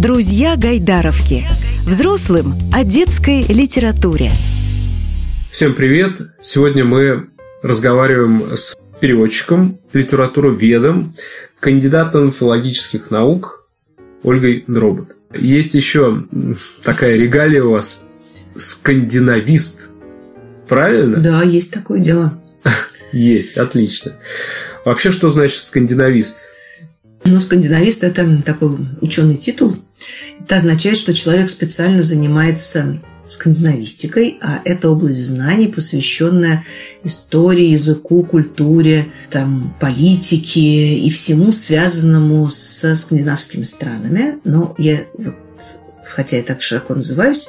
Друзья Гайдаровки. Взрослым о детской литературе. Всем привет! Сегодня мы разговариваем с переводчиком, литературоведом, кандидатом филологических наук Ольгой Дробот. Есть еще такая регалия у вас – скандинавист. Правильно? Да, есть такое дело. Есть, отлично. Вообще, что значит скандинавист? Ну, скандинавист – это такой ученый титул. Это означает, что человек специально занимается скандинавистикой, а это область знаний, посвященная истории, языку, культуре, там, политике и всему связанному со скандинавскими странами. Но я, вот, хотя я так широко называюсь,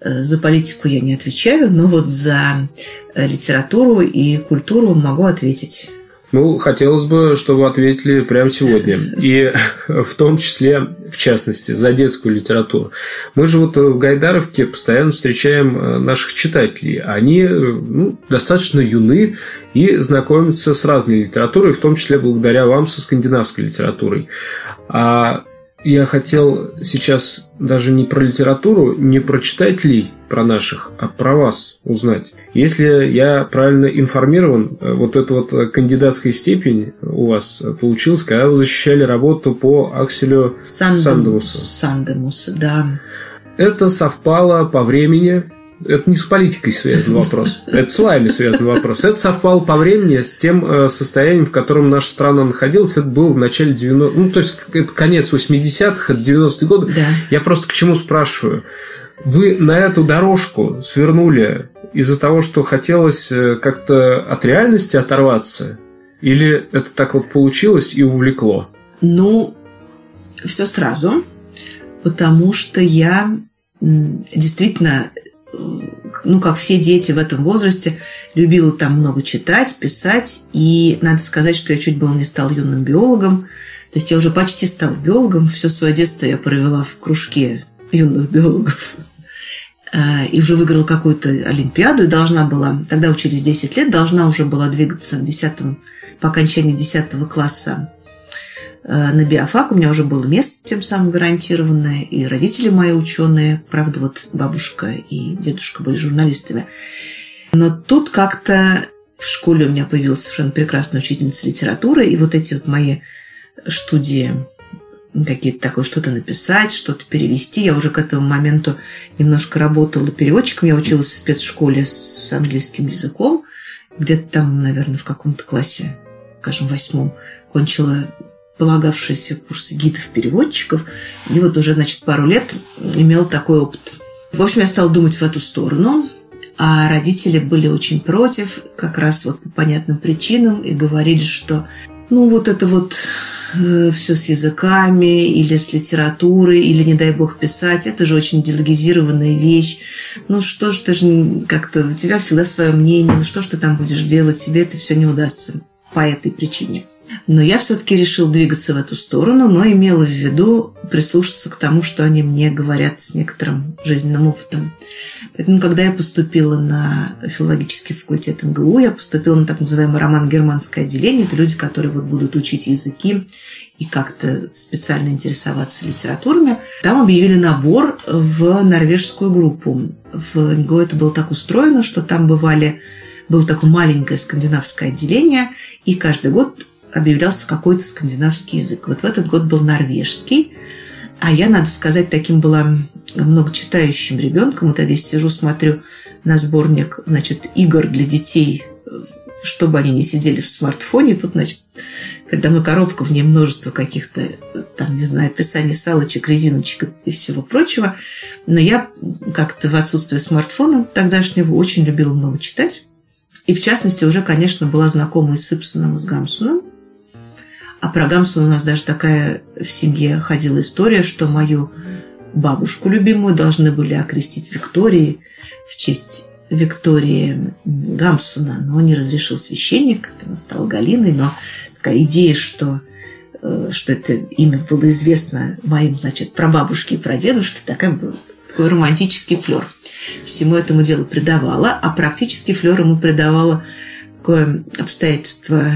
э, за политику я не отвечаю, но вот за литературу и культуру могу ответить. Ну, хотелось бы, чтобы ответили прямо сегодня. И в том числе, в частности, за детскую литературу. Мы же вот в Гайдаровке постоянно встречаем э, наших читателей. Они э, ну, достаточно юны и знакомятся с разной литературой, в том числе благодаря вам со скандинавской литературой. А я хотел сейчас даже не про литературу, не про читателей, про наших, а про вас узнать. Если я правильно информирован, э, вот эта вот кандидатская степень у вас получилась, когда вы защищали работу по Акселю. Сандемусу, Сандемусу да. Это совпало по времени это не с политикой связан вопрос. Это с вами связан вопрос. Это совпало по времени с тем э, состоянием, в котором наша страна находилась. Это было в начале 90-х. Ну, то есть, это конец 80-х, это 90-е годы. Да. Я просто к чему спрашиваю. Вы на эту дорожку свернули из-за того, что хотелось э, как-то от реальности оторваться? Или это так вот получилось и увлекло? Ну, все сразу. Потому что я действительно ну, как все дети в этом возрасте, любила там много читать, писать. И надо сказать, что я чуть было не стала юным биологом. То есть я уже почти стала биологом. Все свое детство я провела в кружке юных биологов. А, и уже выиграла какую-то олимпиаду и должна была, тогда учились 10 лет, должна уже была двигаться в 10, по окончании 10 класса на биофак. У меня уже было место тем самым гарантированное. И родители мои ученые. Правда, вот бабушка и дедушка были журналистами. Но тут как-то в школе у меня появилась совершенно прекрасная учительница литературы. И вот эти вот мои студии какие-то такое что-то написать, что-то перевести. Я уже к этому моменту немножко работала переводчиком. Я училась в спецшколе с английским языком. Где-то там, наверное, в каком-то классе, скажем, восьмом, кончила полагавшиеся курсы гидов-переводчиков. И вот уже, значит, пару лет имел такой опыт. В общем, я стала думать в эту сторону, а родители были очень против, как раз вот по понятным причинам, и говорили, что ну вот это вот э, все с языками или с литературой, или, не дай бог, писать, это же очень диалогизированная вещь. Ну что ж, ты же как-то, у тебя всегда свое мнение, ну что ж ты там будешь делать, тебе это все не удастся по этой причине. Но я все-таки решил двигаться в эту сторону, но имела в виду прислушаться к тому, что они мне говорят с некоторым жизненным опытом. Поэтому, когда я поступила на филологический факультет МГУ, я поступила на так называемый роман-германское отделение. Это люди, которые вот будут учить языки и как-то специально интересоваться литературами. Там объявили набор в норвежскую группу. В МГУ это было так устроено, что там бывали было такое маленькое скандинавское отделение, и каждый год объявлялся какой-то скандинавский язык. Вот в этот год был норвежский, а я, надо сказать, таким была многочитающим ребенком. Вот я здесь сижу, смотрю на сборник, значит, игр для детей, чтобы они не сидели в смартфоне. Тут, значит, передо мной коробка, в ней множество каких-то, там, не знаю, описаний салочек, резиночек и всего прочего. Но я как-то в отсутствие смартфона тогдашнего очень любила много читать. И, в частности, уже, конечно, была знакома и с Ипсоном, и с Гамсуном. А про Гамсуна у нас даже такая в семье ходила история, что мою бабушку любимую должны были окрестить Викторией в честь Виктории Гамсуна, но не разрешил священник, она стала Галиной, но такая идея, что, э, что это имя было известно моим, значит, прабабушке и прадедушке, такая был такой романтический флер. Всему этому делу придавала, а практически флер ему придавала такое обстоятельство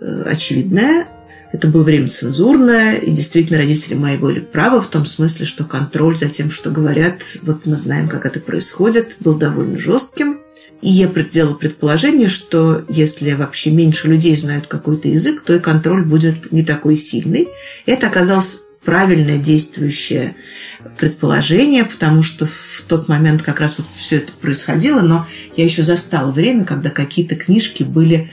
э, очевидное, Это было время цензурное, и действительно родители мои были правы в том смысле, что контроль за тем, что говорят, вот мы знаем, как это происходит, был довольно жестким. И я сделала предположение, что если вообще меньше людей знают какой-то язык, то и контроль будет не такой сильный. И это оказалось правильное действующее предположение, потому что в тот момент как раз вот все это происходило, но я еще застала время, когда какие-то книжки были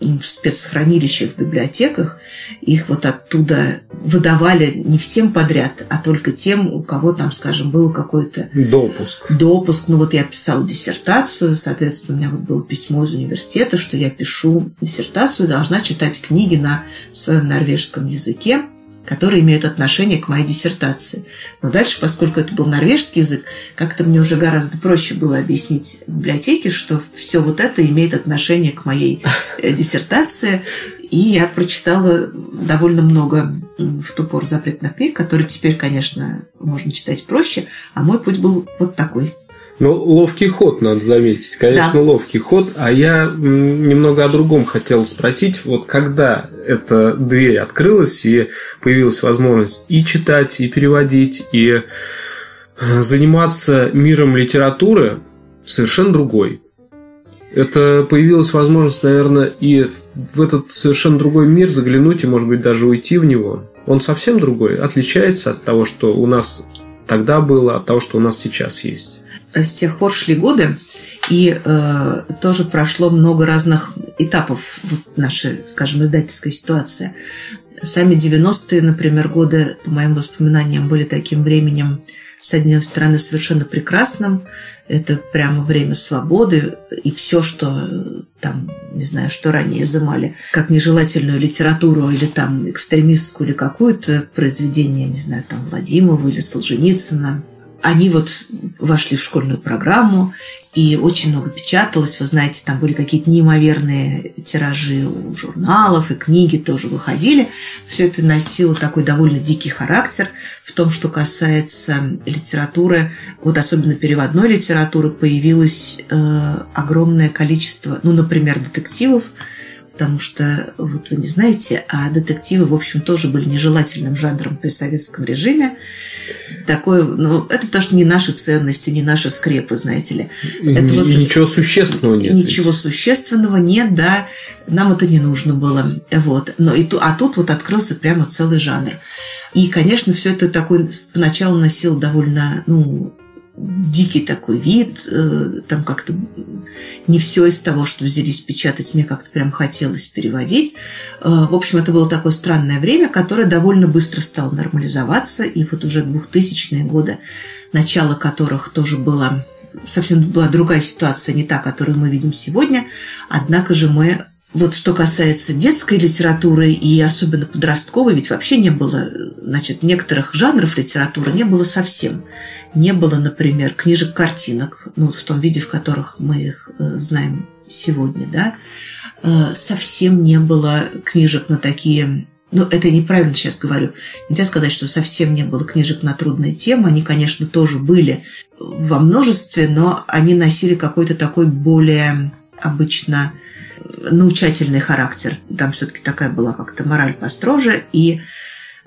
в спецхранилищах, в библиотеках, их вот оттуда выдавали не всем подряд, а только тем, у кого там, скажем, был какой-то... Допуск. Допуск. Ну вот я писала диссертацию, соответственно, у меня вот было письмо из университета, что я пишу диссертацию, должна читать книги на своем норвежском языке которые имеют отношение к моей диссертации. Но дальше, поскольку это был норвежский язык, как-то мне уже гораздо проще было объяснить в библиотеке, что все вот это имеет отношение к моей э, диссертации. И я прочитала довольно много в ту пору запретных книг, которые теперь, конечно, можно читать проще, а мой путь был вот такой. Ну, ловкий ход, надо заметить. Конечно, да. ловкий ход. А я немного о другом хотел спросить. Вот когда эта дверь открылась и появилась возможность и читать, и переводить, и э, заниматься миром литературы, совершенно другой. Это появилась возможность, наверное, и в этот совершенно другой мир заглянуть и, может быть, даже уйти в него. Он совсем другой, отличается от того, что у нас тогда было, от того, что у нас сейчас есть. С тех пор шли годы, и э, тоже прошло много разных этапов вот нашей, скажем, издательской ситуации. Сами 90-е, например, годы, по моим воспоминаниям, были таким временем, с одной стороны, совершенно прекрасным. Это прямо время свободы, и все, что там, не знаю, что ранее изымали, как нежелательную литературу или там экстремистскую или какое-то произведение, не знаю, там Владимирова или Солженицына, они вот вошли в школьную программу, и очень много печаталось. Вы знаете, там были какие-то неимоверные тиражи у журналов, и книги тоже выходили. Все это носило такой довольно дикий характер в том, что касается литературы. Вот особенно переводной литературы появилось э, огромное количество, ну, например, детективов, потому что, вот вы не знаете, а детективы, в общем, тоже были нежелательным жанром при советском режиме такое, ну, это потому что не наши ценности, не наши скрепы, знаете ли. Это и, вот, ничего существенного нет. Ничего ведь. существенного нет, да, нам это не нужно было. Вот. Но и, а тут вот открылся прямо целый жанр. И, конечно, все это такой поначалу носил довольно, ну, дикий такой вид, э, там как-то не все из того, что взялись печатать, мне как-то прям хотелось переводить. Э, в общем, это было такое странное время, которое довольно быстро стало нормализоваться, и вот уже 2000-е годы, начало которых тоже было совсем была другая ситуация, не та, которую мы видим сегодня. Однако же мы вот что касается детской литературы и особенно подростковой, ведь вообще не было, значит, некоторых жанров литературы не было совсем. Не было, например, книжек-картинок, ну, в том виде, в которых мы их э, знаем сегодня, да. Э, совсем не было книжек на такие ну, это неправильно сейчас говорю. Нельзя сказать, что совсем не было книжек на трудные темы. Они, конечно, тоже были во множестве, но они носили какой-то такой более обычно научательный характер. Там все-таки такая была как-то мораль построже, и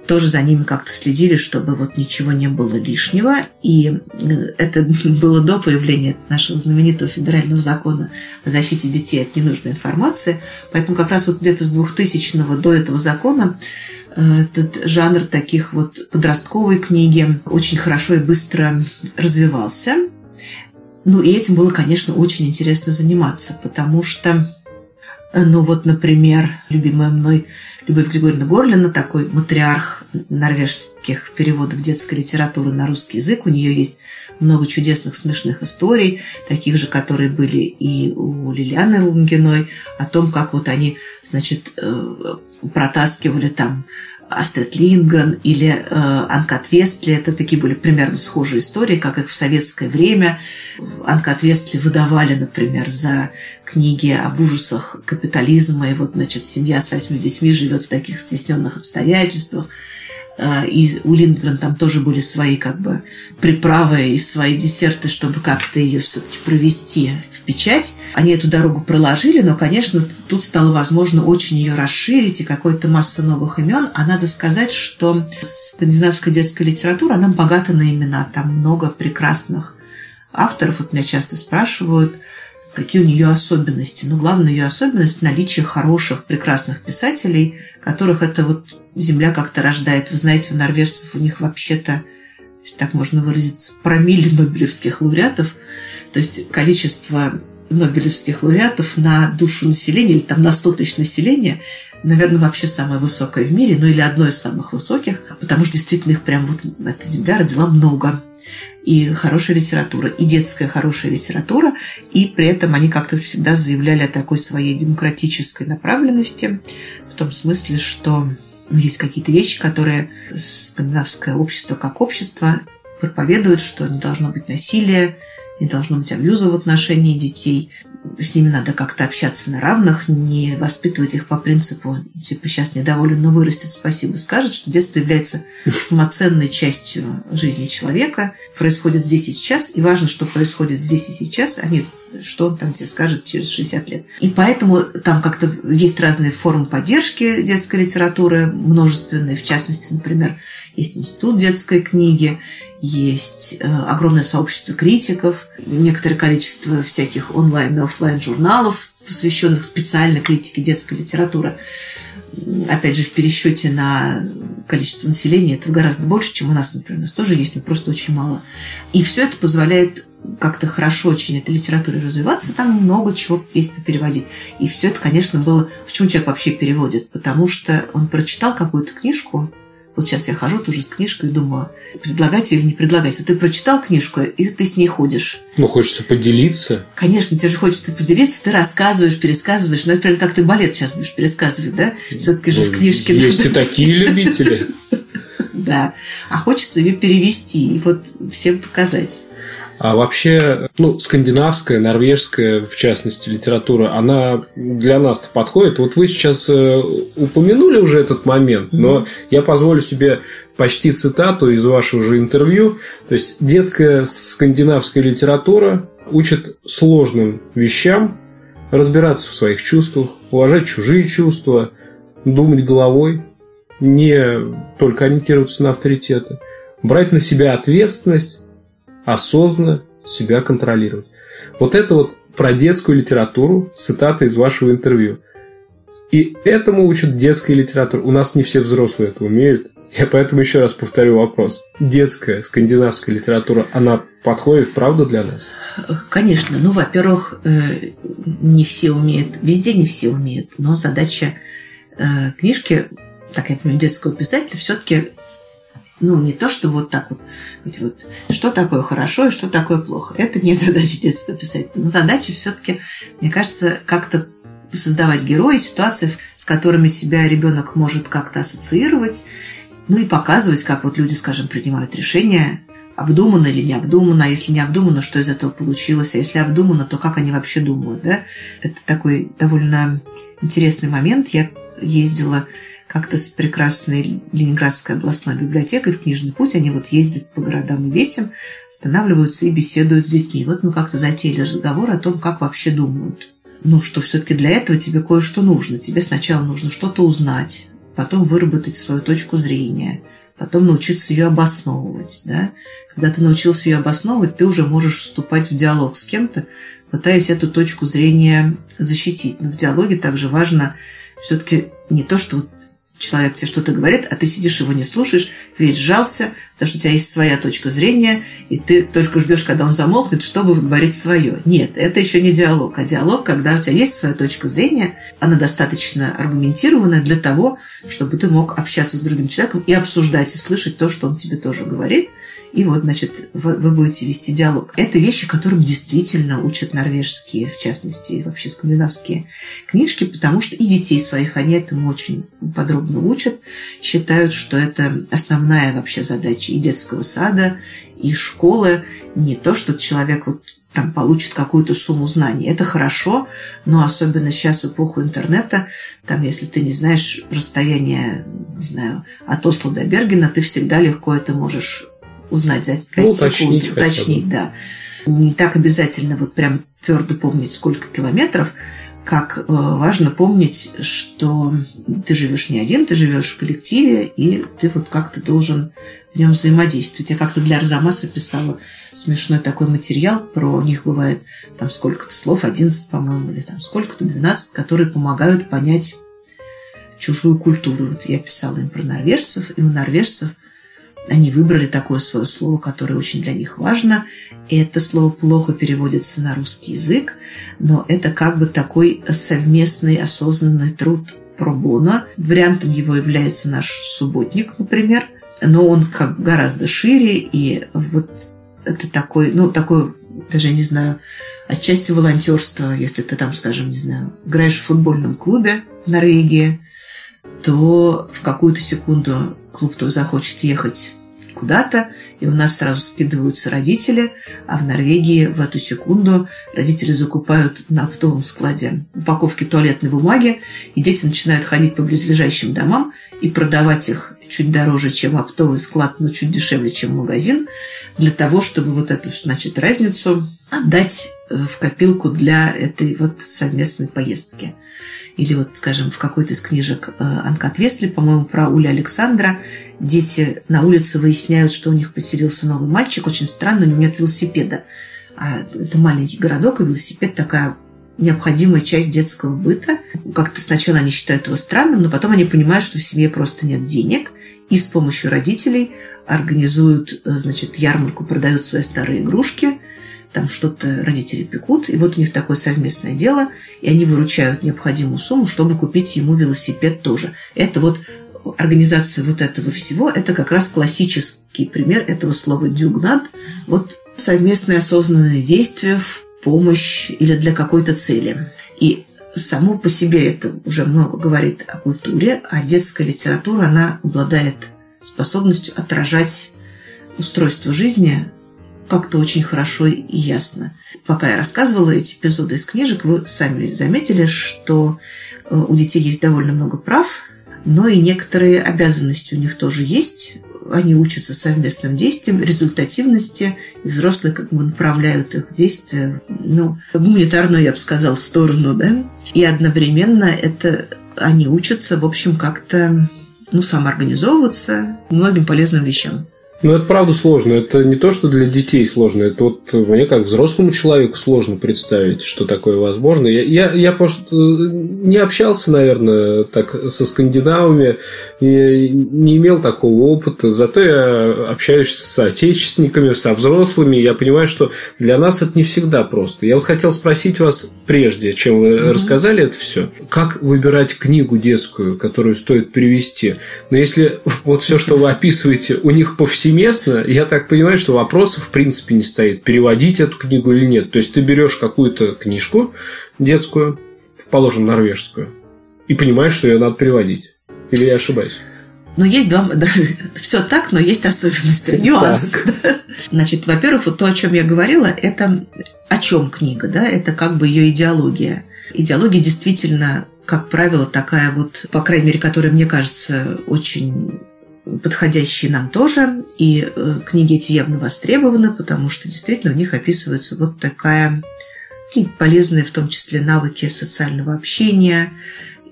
тоже за ними как-то следили, чтобы вот ничего не было лишнего. И э, это было до появления нашего знаменитого федерального закона о защите детей от ненужной информации. Поэтому как раз вот где-то с 2000-го до этого закона э, этот жанр таких вот подростковой книги очень хорошо и быстро развивался. Ну и этим было, конечно, очень интересно заниматься, потому что ну вот, например, любимая мной Любовь Григорьевна Горлина, такой матриарх норвежских переводов детской литературы на русский язык. У нее есть много чудесных, смешных историй, таких же, которые были и у Лилианы Лунгиной, о том, как вот они, значит, э, протаскивали там Астрид Лингрен или э, Анкат Вестли. Это такие были примерно схожие истории, как их в советское время Анкат Вестли выдавали, например, за книги об ужасах капитализма. И вот, значит, семья с восьми детьми живет в таких стесненных обстоятельствах. Э, и у Линдгрен там тоже были свои как бы приправы и свои десерты, чтобы как-то ее все-таки провести в печать. Они эту дорогу проложили, но, конечно, тут стало возможно очень ее расширить и какой-то масса новых имен. А надо сказать, что скандинавская детская литература, она богата на имена. Там много прекрасных авторов. Вот меня часто спрашивают, какие у нее особенности. Но главная ее особенность – наличие хороших, прекрасных писателей, которых это вот земля как-то рождает. Вы знаете, у норвежцев у них вообще-то, если так можно выразиться, промили нобелевских лауреатов. То есть количество нобелевских лауреатов на душу населения или там на 100 тысяч населения, наверное, вообще самое высокое в мире, ну или одно из самых высоких, потому что действительно их прям вот эта земля родила много и хорошая литература, и детская хорошая литература, и при этом они как-то всегда заявляли о такой своей демократической направленности, в том смысле, что ну, есть какие-то вещи, которые скандинавское общество как общество проповедует, что не должно быть насилия, не должно быть абьюза в отношении детей. С ними надо как-то общаться на равных, не воспитывать их по принципу, типа, сейчас недоволен, но вырастет, спасибо, скажет, что детство является самоценной частью жизни человека, происходит здесь и сейчас, и важно, что происходит здесь и сейчас, а не что он там тебе скажет через 60 лет. И поэтому там как-то есть разные формы поддержки детской литературы, множественные, в частности, например, есть институт детской книги, есть э, огромное сообщество критиков, некоторое количество всяких онлайн и офлайн журналов, посвященных специальной критике детской литературы. Опять же, в пересчете на количество населения этого гораздо больше, чем у нас, например. У нас тоже есть, но просто очень мало. И все это позволяет как-то хорошо очень этой литературе развиваться, там много чего есть переводить. И все это, конечно, было... Почему человек вообще переводит? Потому что он прочитал какую-то книжку, вот сейчас я хожу тоже с книжкой и думаю, предлагать или не предлагать. Вот ты прочитал книжку, и ты с ней ходишь. Ну, хочется поделиться. Конечно, тебе же хочется поделиться, ты рассказываешь, пересказываешь. Ну, например, как ты балет сейчас будешь пересказывать, да? Все-таки же в ну, книжке... Есть и такие любители. Да. А хочется ее перевести и вот всем показать. А вообще, ну, скандинавская, норвежская, в частности, литература, она для нас-то подходит. Вот вы сейчас э, упомянули уже этот момент, но я позволю себе почти цитату из вашего же интервью. То есть, детская скандинавская литература учит сложным вещам, разбираться в своих чувствах, уважать чужие чувства, думать головой, не только ориентироваться на авторитеты, брать на себя ответственность осознанно себя контролировать. Вот это вот про детскую литературу, цитата из вашего интервью. И этому учат детская литература. У нас не все взрослые это умеют. Я поэтому еще раз повторю вопрос. Детская скандинавская литература, она подходит, правда, для нас? Конечно. Ну, во-первых, э, не все умеют, везде не все умеют, но задача э, книжки, так я понимаю, детского писателя все-таки ну, не то, чтобы вот так вот, вот, что такое хорошо и что такое плохо. Это не задача детства писать. Но задача все-таки, мне кажется, как-то создавать герои, ситуации, с которыми себя ребенок может как-то ассоциировать, ну и показывать, как вот люди, скажем, принимают решения, обдуманно или не обдуманно, а если не обдуманно, что из этого получилось, а если обдуманно, то как они вообще думают, да? Это такой довольно интересный момент. Я ездила как-то с прекрасной Ленинградской областной библиотекой в Книжный путь. Они вот ездят по городам и весям, останавливаются и беседуют с детьми. Вот мы как-то затеяли разговор о том, как вообще думают. Ну, что все-таки для этого тебе кое-что нужно. Тебе сначала нужно что-то узнать, потом выработать свою точку зрения, потом научиться ее обосновывать. Да? Когда ты научился ее обосновывать, ты уже можешь вступать в диалог с кем-то, пытаясь эту точку зрения защитить. Но в диалоге также важно все-таки не то, что вот человек тебе что-то говорит, а ты сидишь его не слушаешь, весь сжался, потому что у тебя есть своя точка зрения, и ты только ждешь, когда он замолкнет, чтобы говорить свое. Нет, это еще не диалог, а диалог, когда у тебя есть своя точка зрения, она достаточно аргументированная для того, чтобы ты мог общаться с другим человеком и обсуждать, и слышать то, что он тебе тоже говорит – и вот, значит, вы, вы будете вести диалог. Это вещи, которым действительно учат норвежские, в частности, вообще скандинавские книжки, потому что и детей своих они этому очень подробно учат, считают, что это основная вообще задача и детского сада, и школы. Не то, что человек вот там получит какую-то сумму знаний. Это хорошо, но особенно сейчас в эпоху интернета, там, если ты не знаешь расстояние, не знаю, от Осло до Бергена, ты всегда легко это можешь узнать за 5 ну, секунд. Уточнить, да. Не так обязательно вот прям твердо помнить, сколько километров, как э, важно помнить, что ты живешь не один, ты живешь в коллективе, и ты вот как-то должен в нем взаимодействовать. Я как-то для Арзамаса писала смешной такой материал, про них бывает там сколько-то слов, 11, по-моему, или там сколько-то, 12, которые помогают понять чужую культуру. Вот я писала им про норвежцев, и у норвежцев они выбрали такое свое слово, которое очень для них важно. И это слово плохо переводится на русский язык, но это как бы такой совместный осознанный труд пробона. Вариантом его является наш субботник, например, но он как гораздо шире, и вот это такой, ну, такой, даже я не знаю, отчасти волонтерство, если ты там, скажем, не знаю, играешь в футбольном клубе в Норвегии, то в какую-то секунду клуб то захочет ехать куда-то, и у нас сразу скидываются родители, а в Норвегии в эту секунду родители закупают на оптовом складе упаковки туалетной бумаги, и дети начинают ходить по близлежащим домам и продавать их чуть дороже, чем оптовый склад, но чуть дешевле, чем магазин, для того, чтобы вот эту, значит, разницу отдать э, в копилку для этой вот совместной поездки или вот, скажем, в какой-то из книжек э, Анкат Вестли, по-моему, про Уля Александра, дети на улице выясняют, что у них поселился новый мальчик, очень странно, у него нет велосипеда. А это маленький городок, и велосипед такая необходимая часть детского быта. Как-то сначала они считают его странным, но потом они понимают, что в семье просто нет денег, и с помощью родителей организуют, э, значит, ярмарку, продают свои старые игрушки – там что-то родители пекут, и вот у них такое совместное дело, и они выручают необходимую сумму, чтобы купить ему велосипед тоже. Это вот организация вот этого всего, это как раз классический пример этого слова «дюгнад», вот совместное осознанное действие в помощь или для какой-то цели. И само по себе это уже много говорит о культуре, а детская литература, она обладает способностью отражать устройство жизни как-то очень хорошо и ясно. Пока я рассказывала эти эпизоды из книжек, вы сами заметили, что э, у детей есть довольно много прав, но и некоторые обязанности у них тоже есть. Они учатся совместным действиям, результативности, и взрослые как бы направляют их действия, ну, гуманитарную, я бы сказала, сторону, да. И одновременно это они учатся, в общем, как-то ну, самоорганизовываться многим полезным вещам. Ну, это правда сложно. Это не то, что для детей сложно. Это вот мне как взрослому человеку сложно представить, что такое возможно. Я, я, я просто э, не общался, наверное, так со скандинавами, и не имел такого опыта. Зато я общаюсь с отечественниками, со взрослыми. Я понимаю, что для нас это не всегда просто. Я вот хотел спросить вас прежде, чем вы mm-hmm. рассказали это все, как выбирать книгу детскую, которую стоит привести. Но если вот все, что вы описываете, у них повсеместно повсеместно, я так понимаю, что вопросов в принципе не стоит, переводить эту книгу или нет. То есть ты берешь какую-то книжку детскую, положим, норвежскую, и понимаешь, что ее надо переводить. Или я ошибаюсь? Но есть два... Да, все так, но есть особенности, нюансы. Да. Значит, во-первых, вот то, о чем я говорила, это о чем книга, да? Это как бы ее идеология. Идеология действительно, как правило, такая вот, по крайней мере, которая, мне кажется, очень подходящие нам тоже. И э, книги эти явно востребованы, потому что действительно в них описывается вот такая какие-то полезные, в том числе, навыки социального общения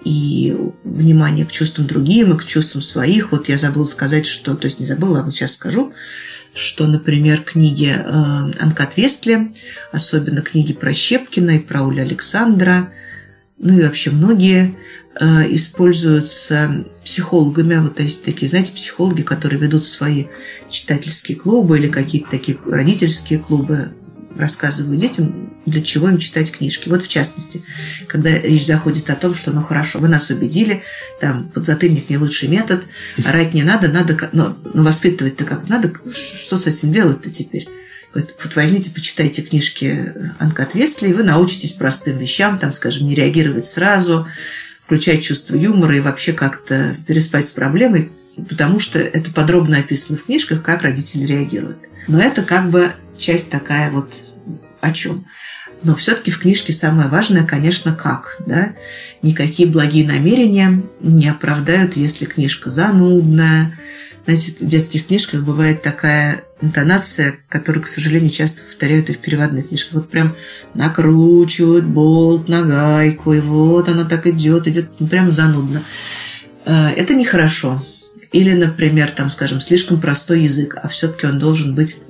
и внимание к чувствам другим и к чувствам своих. Вот я забыла сказать, что, то есть не забыла, а вот сейчас скажу, что, например, книги э, Анкат Вестли, особенно книги про Щепкина и про Уля Александра, ну и вообще многие используются психологами, вот есть такие, знаете, психологи, которые ведут свои читательские клубы или какие-то такие родительские клубы, рассказывают детям, для чего им читать книжки. Вот в частности, когда речь заходит о том, что, ну хорошо, вы нас убедили, там, подзатыльник не лучший метод, орать не надо, надо, но, но воспитывать-то как надо, что с этим делать-то теперь? Вот, вот возьмите, почитайте книжки Анкат Вестли, и вы научитесь простым вещам, там, скажем, не реагировать сразу, включать чувство юмора и вообще как-то переспать с проблемой, потому что это подробно описано в книжках, как родители реагируют. Но это как бы часть такая вот о чем. Но все-таки в книжке самое важное, конечно, как. Да? Никакие благие намерения не оправдают, если книжка занудная. Знаете, в детских книжках бывает такая интонация, которую, к сожалению, часто повторяют и в переводных книжках. Вот прям накручивают болт на гайку, и вот она так идет, идет ну, прям занудно. Э, это нехорошо. Или, например, там, скажем, слишком простой язык, а все-таки он должен быть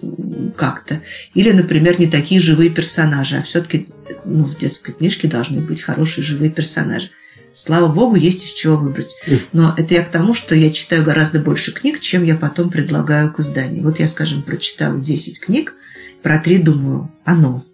как-то. Или, например, не такие живые персонажи, а все-таки ну, в детской книжке должны быть хорошие живые персонажи. Слава богу, есть из чего выбрать. Но это я к тому, что я читаю гораздо больше книг, чем я потом предлагаю к изданию. Вот я, скажем, прочитала 10 книг, про три думаю, оно.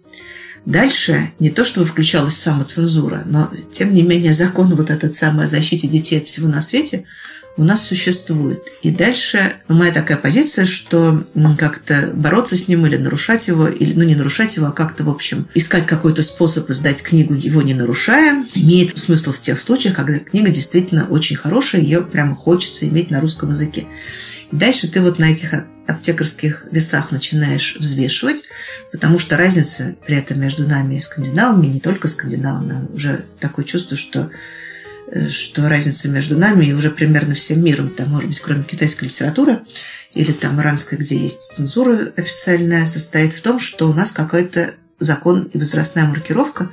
Дальше не то, чтобы включалась самоцензура, но, тем не менее, закон вот этот самый о защите детей от всего на свете – у нас существует. И дальше моя такая позиция, что как-то бороться с ним или нарушать его, или, ну, не нарушать его, а как-то, в общем, искать какой-то способ издать книгу, его не нарушая, имеет смысл в тех случаях, когда книга действительно очень хорошая, ее прямо хочется иметь на русском языке. И дальше ты вот на этих аптекарских весах начинаешь взвешивать, потому что разница при этом между нами и скандинавами, не только скандинавами, уже такое чувство, что что разница между нами и уже примерно всем миром, там, может быть, кроме китайской литературы или там иранской, где есть цензура официальная, состоит в том, что у нас какой-то закон и возрастная маркировка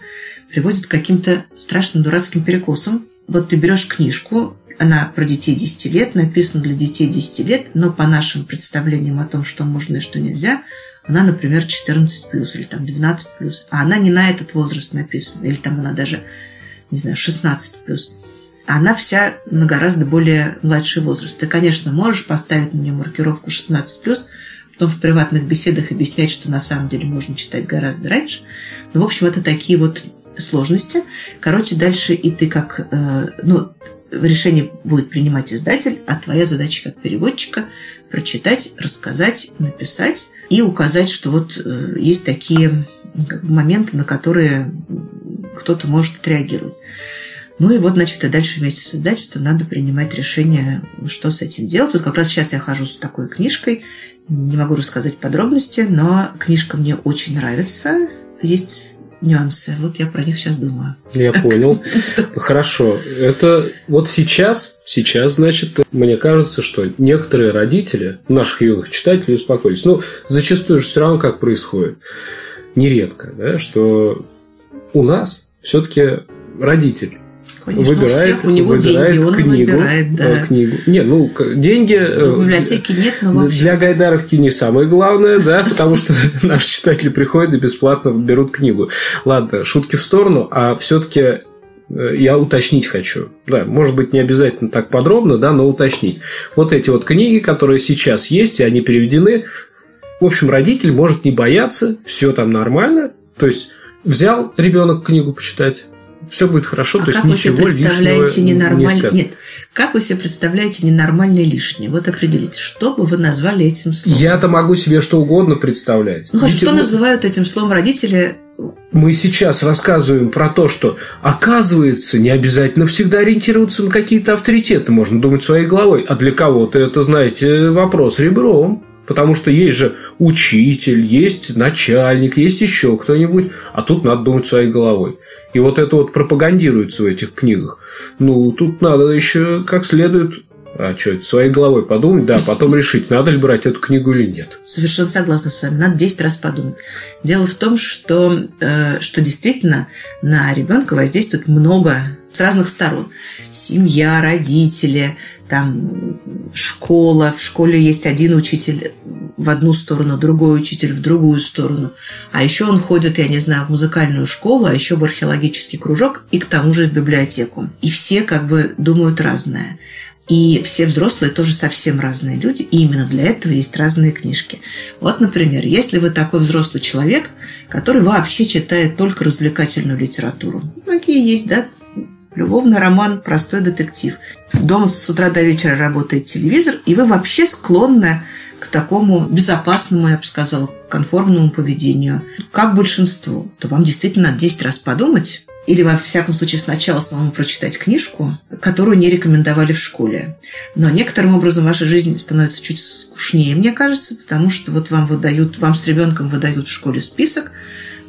приводит к каким-то страшным дурацким перекосам. Вот ты берешь книжку, она про детей 10 лет, написана для детей 10 лет, но по нашим представлениям о том, что можно и что нельзя, она, например, 14 плюс или там 12 плюс, а она не на этот возраст написана, или там она даже, не знаю, 16 плюс она вся на гораздо более младший возраст. Ты, конечно, можешь поставить на нее маркировку 16+, потом в приватных беседах объяснять, что на самом деле можно читать гораздо раньше. Но, в общем, это такие вот сложности. Короче, дальше и ты как... Э, ну, решение будет принимать издатель, а твоя задача как переводчика прочитать, рассказать, написать и указать, что вот э, есть такие моменты, на которые кто-то может отреагировать. Ну и вот, значит, и дальше вместе с издательством надо принимать решение, что с этим делать. Вот как раз сейчас я хожу с такой книжкой. Не могу рассказать подробности, но книжка мне очень нравится. Есть нюансы. Вот я про них сейчас думаю. Я понял. Хорошо. Это вот сейчас, сейчас, значит, мне кажется, что некоторые родители наших юных читателей успокоились. Ну, зачастую же все равно как происходит. Нередко, да, что у нас все-таки родитель Конечно, выбирает, у, у него выбирает деньги, он книгу, выбирает, да. Э, книгу. Не, ну, деньги... Э, в библиотеке нет, но вообще... Для Гайдаровки не самое главное, да, потому что наши читатели приходят и бесплатно берут книгу. Ладно, шутки в сторону, а все-таки э, я уточнить хочу. Да, может быть, не обязательно так подробно, да, но уточнить. Вот эти вот книги, которые сейчас есть, и они переведены, в общем, родитель может не бояться, все там нормально. То есть, взял ребенок книгу почитать, все будет хорошо, а то есть ничего вы себе представляете ненормаль... не Нет, как вы себе представляете ненормальное лишнее? Вот определите, что бы вы назвали этим словом? Я-то могу себе что угодно представлять. Ну, Ведь что называют этим словом родители? Мы сейчас рассказываем про то, что, оказывается, не обязательно всегда ориентироваться на какие-то авторитеты, можно думать своей головой. А для кого-то это, знаете, вопрос ребром. Потому что есть же учитель, есть начальник, есть еще кто-нибудь, а тут надо думать своей головой. И вот это вот пропагандируется в этих книгах. Ну, тут надо еще как следует а что, своей головой подумать, да, потом решить, надо ли брать эту книгу или нет. Совершенно согласна с вами. Надо 10 раз подумать. Дело в том, что, э, что действительно на ребенка воздействует много с разных сторон. Семья, родители, там школа. В школе есть один учитель в одну сторону, другой учитель в другую сторону. А еще он ходит, я не знаю, в музыкальную школу, а еще в археологический кружок и к тому же в библиотеку. И все как бы думают разное. И все взрослые тоже совсем разные люди, и именно для этого есть разные книжки. Вот, например, если вы такой взрослый человек, который вообще читает только развлекательную литературу, многие есть, да, любовный роман, простой детектив. Дома с утра до вечера работает телевизор, и вы вообще склонны к такому безопасному, я бы сказала, конформному поведению, как большинство, то вам действительно надо 10 раз подумать, или, во всяком случае, сначала самому прочитать книжку, которую не рекомендовали в школе. Но некоторым образом ваша жизнь становится чуть скучнее, мне кажется, потому что вот вам выдают, вам с ребенком выдают в школе список,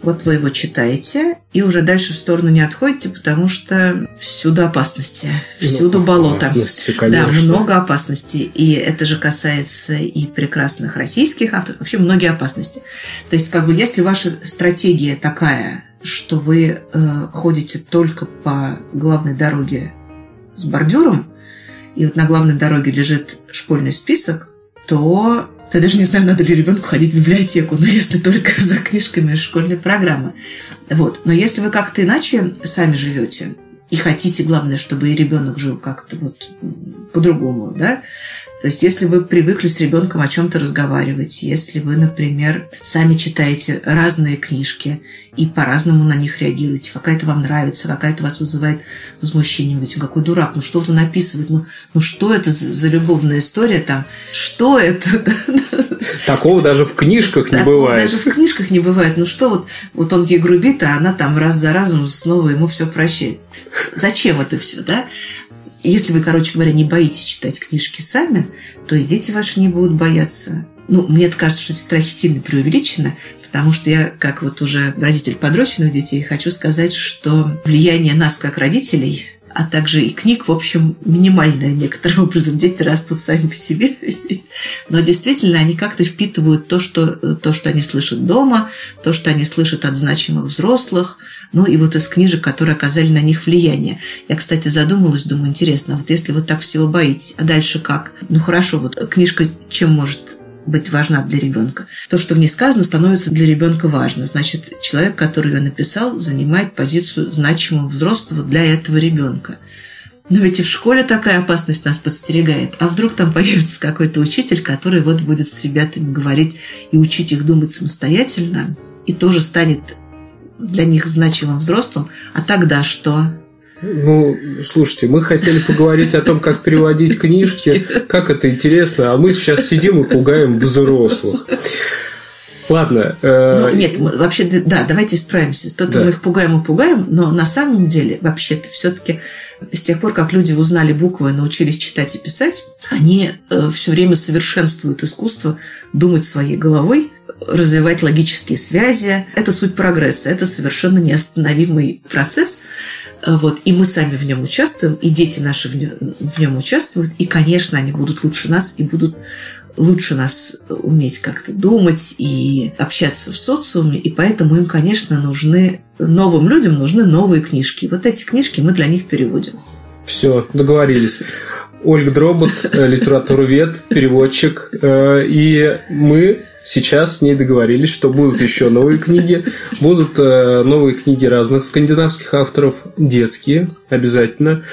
Вот вы его читаете и уже дальше в сторону не отходите, потому что всюду опасности, всюду ну, болото. Опасности, конечно. Да, много опасностей. И это же касается и прекрасных российских авторов. Вообще многие опасности. То есть, как бы, если ваша стратегия такая, что вы э, ходите только по главной дороге с бордюром, и вот на главной дороге лежит школьный список, то я даже не знаю, надо ли ребенку ходить в библиотеку, но если только за книжками из школьной программы. Вот. Но если вы как-то иначе сами живете, и хотите, главное, чтобы и ребенок жил как-то вот по-другому, да, то есть, если вы привыкли с ребенком о чем-то разговаривать, если вы, например, сами читаете разные книжки и по-разному на них реагируете, какая-то вам нравится, какая-то вас вызывает возмущение, вы говорите, какой дурак, ну что он описывает, ну, ну что это за, за любовная история там, что это? Такого даже в книжках не бывает. Даже в книжках не бывает. Ну что вот, вот он ей грубит, а она там раз за разом снова ему все прощает. Зачем это все, да? Если вы, короче говоря, не боитесь читать книжки сами, то и дети ваши не будут бояться. Ну, мне кажется, что эти страхи сильно преувеличены, потому что я, как вот уже родитель подрощенных детей, хочу сказать, что влияние нас, как родителей, а также и книг, в общем, минимальное некоторым образом. Дети растут сами по себе, но действительно они как-то впитывают то что, то, что они слышат дома, то, что они слышат от значимых взрослых – ну и вот из книжек, которые оказали на них влияние. Я, кстати, задумалась, думаю, интересно, вот если вы так всего боитесь, а дальше как? Ну хорошо, вот книжка чем может быть важна для ребенка. То, что в ней сказано, становится для ребенка важно. Значит, человек, который ее написал, занимает позицию значимого взрослого для этого ребенка. Но ведь и в школе такая опасность нас подстерегает. А вдруг там появится какой-то учитель, который вот будет с ребятами говорить и учить их думать самостоятельно, и тоже станет для них значимым взрослым, а тогда что? Ну, слушайте, мы хотели поговорить о том, как переводить книжки, как это интересно, а мы сейчас сидим и пугаем взрослых. Ладно. Э... Ну, нет, вообще, да, давайте исправимся. То да. мы их пугаем и пугаем, но на самом деле, вообще-то, все-таки с тех пор, как люди узнали буквы, научились читать и писать, они э, все время совершенствуют искусство думать своей головой, развивать логические связи. Это суть прогресса, это совершенно неостановимый процесс. Вот, и мы сами в нем участвуем, и дети наши в нем, в нем участвуют, и, конечно, они будут лучше нас и будут лучше нас уметь как-то думать и общаться в социуме, и поэтому им, конечно, нужны новым людям нужны новые книжки. Вот эти книжки мы для них переводим. Все, договорились. Ольга Дробот, э, литературовед, переводчик. Э, и мы сейчас с ней договорились, что будут еще новые книги. Будут э, новые книги разных скандинавских авторов, детские обязательно.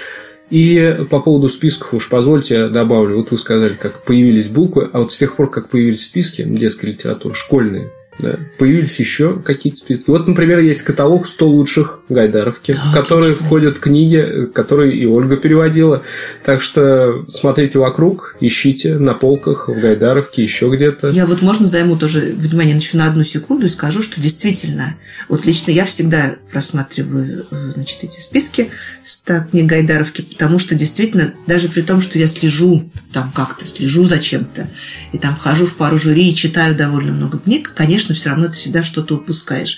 И по поводу списков уж позвольте добавлю. Вот вы сказали, как появились буквы, а вот с тех пор, как появились списки детской литературы, школьные, да, появились еще какие-то списки. Вот, например, есть каталог 100 лучших Гайдаровки, да, в которые отлично. входят книги, которые и Ольга переводила. Так что смотрите вокруг, ищите на полках в Гайдаровке, еще где-то. Я вот можно займу тоже внимание еще на одну секунду и скажу, что действительно, вот лично я всегда просматриваю значит, эти списки 100 книг Гайдаровки, потому что действительно, даже при том, что я слежу там как-то, слежу за чем-то, и там вхожу в пару жюри и читаю довольно много книг, конечно, конечно, все равно ты всегда что-то упускаешь.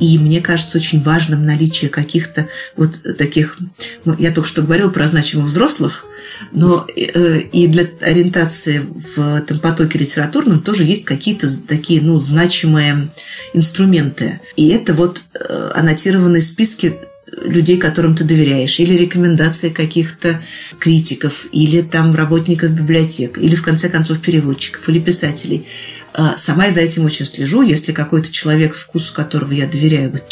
И мне кажется очень важным наличие каких-то вот таких... Ну, я только что говорила про значимых взрослых, но э, и для ориентации в этом потоке литературном тоже есть какие-то такие, ну, значимые инструменты. И это вот э, аннотированные списки людей, которым ты доверяешь, или рекомендации каких-то критиков, или там работников библиотек, или в конце концов переводчиков, или писателей. А, сама я за этим очень слежу. Если какой-то человек, вкусу которого я доверяю, говорит,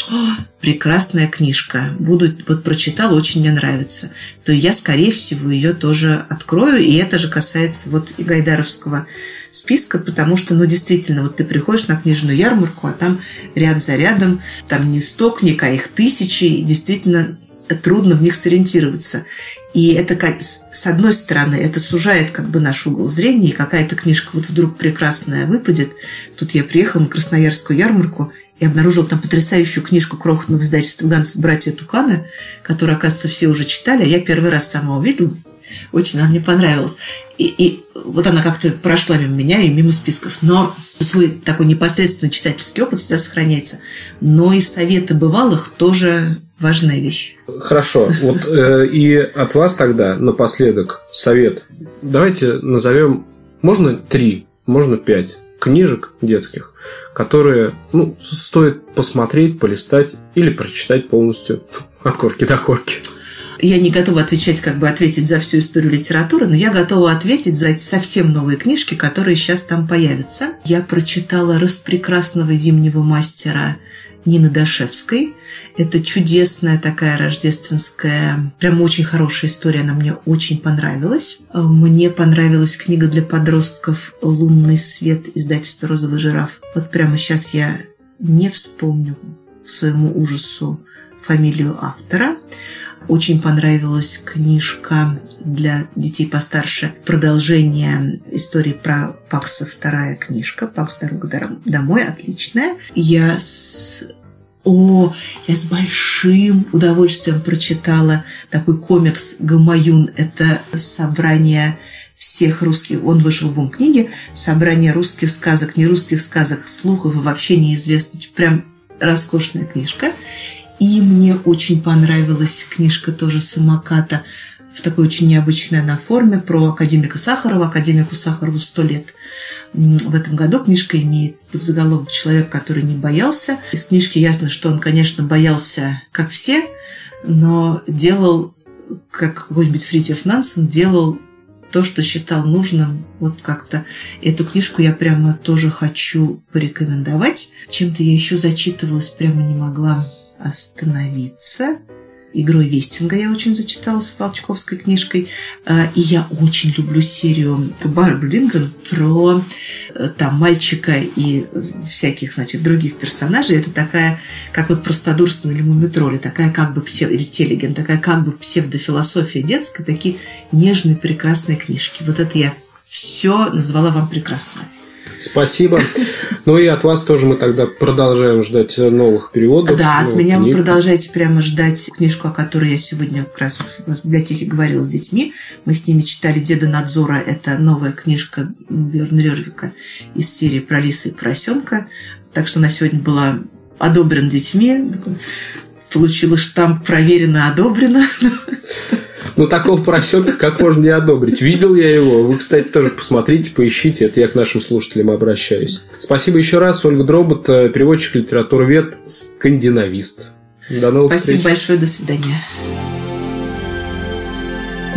прекрасная книжка, буду, вот прочитал, очень мне нравится, то я, скорее всего, ее тоже открою. И это же касается вот и Гайдаровского списка, потому что, ну, действительно, вот ты приходишь на книжную ярмарку, а там ряд за рядом, там не сто книг, а их тысячи, и действительно трудно в них сориентироваться. И это, с одной стороны, это сужает как бы наш угол зрения, и какая-то книжка вот вдруг прекрасная выпадет. Тут я приехала на Красноярскую ярмарку и обнаружила там потрясающую книжку крохотного издательства Ганса «Братья Тукана», которую, оказывается, все уже читали, а я первый раз сама увидела. Очень она мне понравилась. И, и вот она как-то прошла мимо меня и мимо списков. Но свой такой непосредственный читательский опыт всегда сохраняется. Но и советы бывалых тоже важная вещь. Хорошо. Вот э, и от вас тогда напоследок совет. Давайте назовем, можно три, можно пять книжек детских, которые ну, стоит посмотреть, полистать или прочитать полностью от корки до корки. Я не готова отвечать, как бы ответить за всю историю литературы, но я готова ответить за совсем новые книжки, которые сейчас там появятся. Я прочитала «Распрекрасного зимнего мастера» Нины Дашевской. Это чудесная такая рождественская, прям очень хорошая история, она мне очень понравилась. Мне понравилась книга для подростков «Лунный свет» издательства «Розовый жираф». Вот прямо сейчас я не вспомню своему ужасу фамилию автора. Очень понравилась книжка для детей постарше. Продолжение истории про Пакса, вторая книжка. Пакс «Дорога домой», отличная. Я с о, я с большим удовольствием прочитала такой комикс «Гамаюн». Это собрание всех русских. Он вышел в ум книги «Собрание русских сказок», не русских сказок, слухов и вообще неизвестно. Прям роскошная книжка. И мне очень понравилась книжка тоже самоката в такой очень необычной она форме про академика Сахарова. Академику Сахарову сто лет. В этом году книжка имеет заголовок «Человек, который не боялся». Из книжки ясно, что он, конечно, боялся, как все, но делал, как какой-нибудь Фритьев Нансен, делал то, что считал нужным. Вот как-то эту книжку я прямо тоже хочу порекомендовать. Чем-то я еще зачитывалась, прямо не могла остановиться. Игрой Вестинга я очень зачиталась с Волчковской книжкой. А, и я очень люблю серию Барбары Лингрен про э, там мальчика и всяких, значит, других персонажей. Это такая, как вот простодурство или мумитроли, такая как бы псев... или телеген, такая как бы псевдофилософия детская, такие нежные, прекрасные книжки. Вот это я все назвала вам прекрасно. Спасибо. Ну и от вас тоже мы тогда продолжаем ждать новых переводов. Да, от меня книг. вы продолжаете прямо ждать книжку, о которой я сегодня как раз в библиотеке говорила с детьми. Мы с ними читали «Деда Надзора». Это новая книжка Бjörn Рервика из серии про лиса и поросенка. Так что она сегодня была одобрен детьми. Получила штамп «Проверено, одобрено». Ну, такого поросенка как можно не одобрить. Видел я его. Вы, кстати, тоже посмотрите, поищите. Это я к нашим слушателям обращаюсь. Спасибо еще раз. Ольга Дробот, э, переводчик литературы вет, скандинавист. До новых Спасибо встреч. большое. До свидания.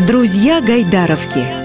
Друзья Гайдаровки.